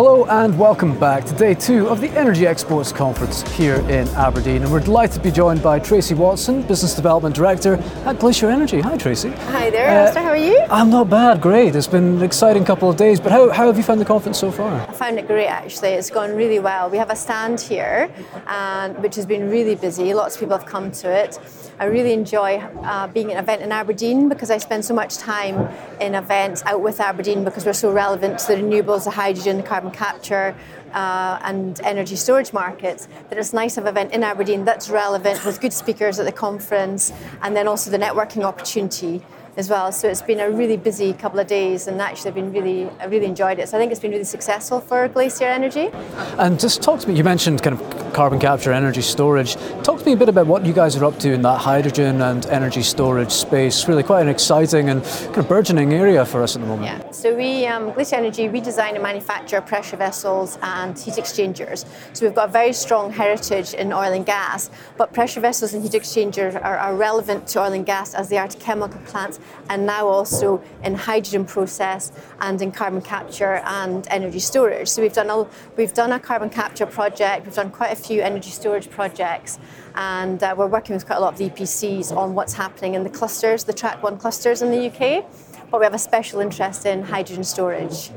Hello and welcome back to day two of the Energy Exports Conference here in Aberdeen. And we're delighted to be joined by Tracie Watson, Business Development Director at Glacier Energy. Hi, Tracie. Hi there, uh, Allistair. How are you? I'm not bad, great. It's been an exciting couple of days, but how, how have you found the conference so far? I found it great actually. It's gone really well. We have a stand here, and, which has been really busy. Lots of people have come to it. I really enjoy uh, being at an event in Aberdeen because I spend so much time in events out with Aberdeen because we're so relevant to the renewables, the hydrogen, the carbon capture, uh, and energy storage markets, that it's nice to have an event in Aberdeen that's relevant with good speakers at the conference and then also the networking opportunity as well. So it's been a really busy couple of days, and actually, I've been really, I really enjoyed it. So I think it's been really successful for Glacier Energy. And just talk to me. You mentioned kind of carbon capture, energy storage. Talk to me a bit about what you guys are up to in that hydrogen and energy storage space. Really, quite an exciting and kind of burgeoning area for us at the moment. Yeah. So we, um, Glacier Energy, we design and manufacture pressure vessels and heat exchangers. So we've got a very strong heritage in oil and gas, but pressure vessels and heat exchangers are, are relevant to oil and gas as they are to chemical plants and now also in hydrogen process and in carbon capture and energy storage. So we've done a, we've done a carbon capture project, we've done quite a few energy storage projects, and uh, we're working with quite a lot of the EPCs on what's happening in the clusters, the Track 1 clusters in the UK. But we have a special interest in hydrogen storage.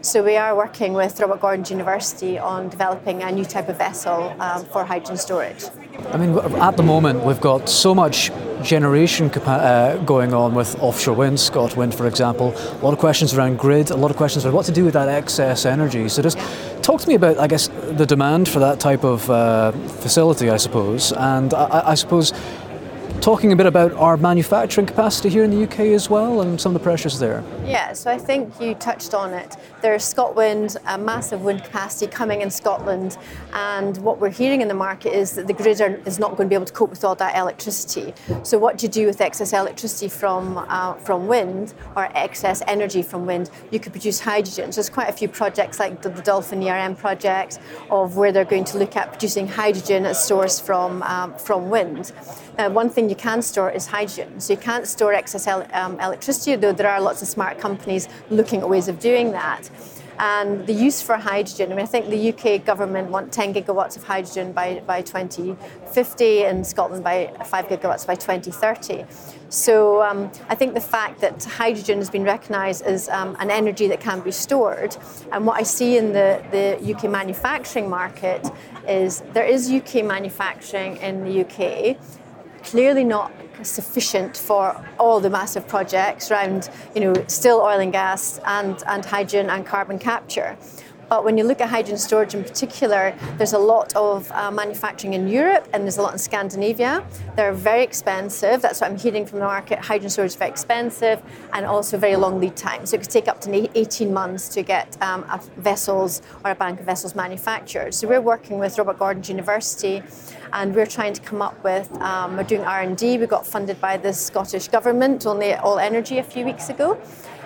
So we are working with Robert Gordon University on developing a new type of vessel um, for hydrogen storage. I mean, at the moment, we've got so much generation uh, going on with offshore wind, ScotWind, for example. A lot of questions around grid, a lot of questions about what to do with that excess energy. So just talk to me about, I guess, the demand for that type of uh, facility, I suppose, and I, I suppose talking a bit about our manufacturing capacity here in the UK as well and some of the pressures there. Yeah, so I think you touched on it. There's Scotland, a massive wind capacity coming in Scotland, and what we're hearing in the market is that the grid are, is not going to be able to cope with all that electricity. So what do you do with excess electricity from uh, from wind or excess energy from wind? You could produce hydrogen. So there's quite a few projects like the, the Dolphyn ERM project of where they're going to look at producing hydrogen as source from um, from wind. Now, one thing you can store is hydrogen. So you can't store excess el- um, electricity, though there are lots of smart companies looking at ways of doing that. And the use for hydrogen, I mean, I think the UK government want 10 gigawatts of hydrogen by, by 2050 and Scotland by 5 gigawatts by 2030. So um, I think the fact that hydrogen has been recognised as um, an energy that can be stored, and what I see in the, the UK manufacturing market is there is UK manufacturing in the UK, clearly not sufficient for all the massive projects around, you know, still oil and gas and, and hydrogen and carbon capture. But when you look at hydrogen storage in particular, there's a lot of uh, manufacturing in Europe and there's a lot in Scandinavia. They're very expensive. That's what I'm hearing from the market. Hydrogen storage is very expensive and also very long lead time. So it could take up to 18 months to get um, vessels or a bank of vessels manufactured. So we're working with Robert Gordon's University and we're trying to come up with, um, we're doing R&D. We got funded by the Scottish Government, only at All Energy a few weeks ago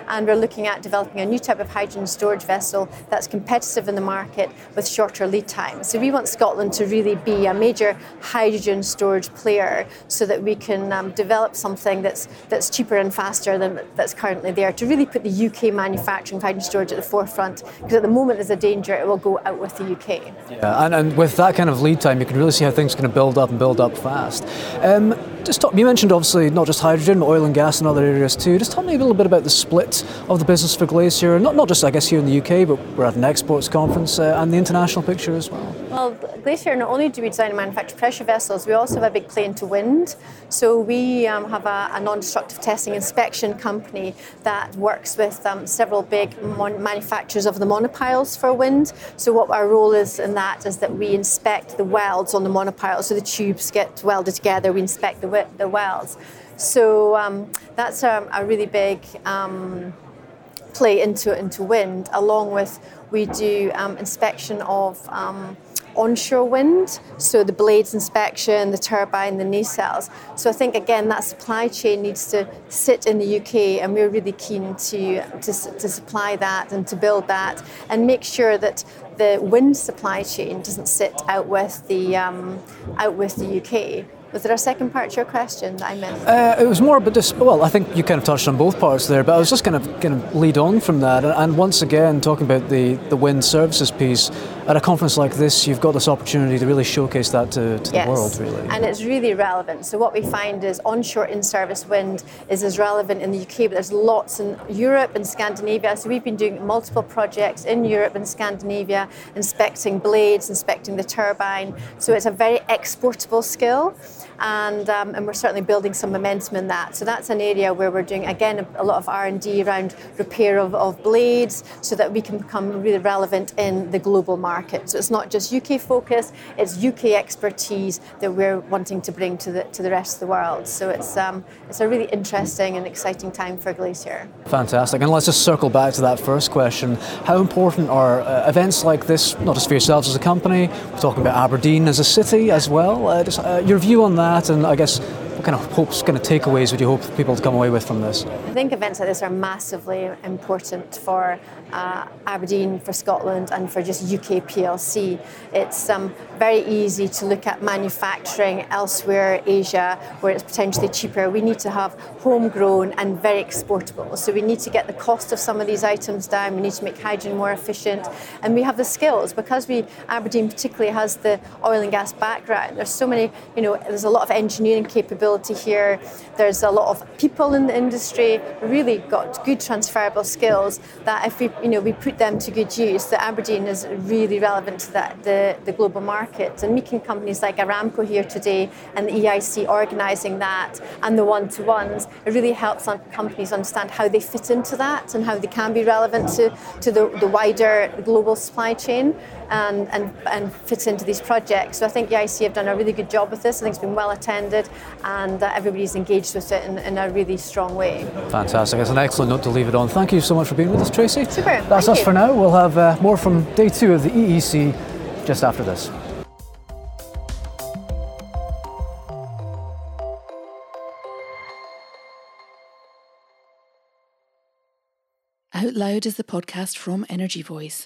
and we're looking at developing a new type of hydrogen storage vessel that's competitive in the market with shorter lead times. So we want Scotland to really be a major hydrogen storage player so that we can um, develop something that's that's cheaper and faster than that's currently there to really put the UK manufacturing of hydrogen storage at the forefront because at the moment there's a danger it will go out with the UK. Yeah, and, and with that kind of lead time you can really see how things are going to build up and build up fast. Um, just talk, you mentioned obviously not just hydrogen, but oil and gas and other areas too. Just tell me a little bit about the split of the business for Glacier, not, not just I guess here in the UK, but we're at an exports conference uh, and the international picture as well. Well, Glacier, not only do we design and manufacture pressure vessels, we also have a big play into wind. So we um, have a, a, non-destructive testing inspection company that works with um, several big mon- manufacturers of the monopiles for wind. So what our role is in that is that we inspect the welds on the monopiles, so the tubes get welded together. We inspect the the wells. So um, that's a, a, really big um, play into into wind. Along with we do um, inspection of um, onshore wind, so the blades inspection, the turbine, the nacelles. So I think again that supply chain needs to sit in the UK, and we're really keen to, to, to supply that and to build that and make sure that the wind supply chain doesn't sit out with the um, out with the UK Was there a second part to your question that I missed? Uh, it was more about this. Well, I think you kind of touched on both parts there, but I was just kind of going to lead on from that. And once again, talking about the, the wind services piece, at a conference like this, you've got this opportunity to really showcase that to, to yes. the world, really. And it's really relevant. So, what we find is onshore in service wind is as relevant in the UK, but there's lots in Europe and Scandinavia. So, we've been doing multiple projects in Europe and Scandinavia, inspecting blades, inspecting the turbine. So, it's a very exportable skill and, um, and we're certainly building some momentum in that. So that's an area where we're doing again a, a lot of R&D around repair of, of blades, so that we can become really relevant in the global market. So it's not just UK focus; it's UK expertise that we're wanting to bring to the to the rest of the world. So it's um, it's a really interesting and exciting time for Glacier. Fantastic. And let's just circle back to that first question: How important are uh, events like this, not just for yourselves as a company? We're talking about Aberdeen as a city as well. Uh, just, uh, your view on that that, and I guess kind of hopes, kind of takeaways would you hope people to come away with from this? I think events like this are massively important for uh, Aberdeen, for Scotland, and for just UK PLC. It's um, very easy to look at manufacturing elsewhere, Asia, where it's potentially cheaper. We need to have homegrown and very exportable. So we need to get the cost of some of these items down. We need to make hydrogen more efficient, and we have the skills because we Aberdeen particularly has the oil and gas background. There's so many, you know, there's a lot of engineering capability here. There's a lot of people in the industry. Really got good transferable skills that if we you know, we put them to good use. That Aberdeen is really relevant to that, the, the global market. And meeting companies like Aramco here today and the EIC organising that and the one-to-ones, it really helps companies understand how they fit into that and how they can be relevant to, to the, the wider global supply chain and, and, and fits into these projects. So I think the EIC have done a really good job with this. I think it's been well attended and uh, everybody's engaged with it in, in, a really strong way. Fantastic. It's an excellent note to leave it on. Thank you so much for being with us, Tracie. Super. That's Thank us you. for now. We'll have uh, more from day two of the EEC just after this. Out Loud is the podcast from Energy Voice,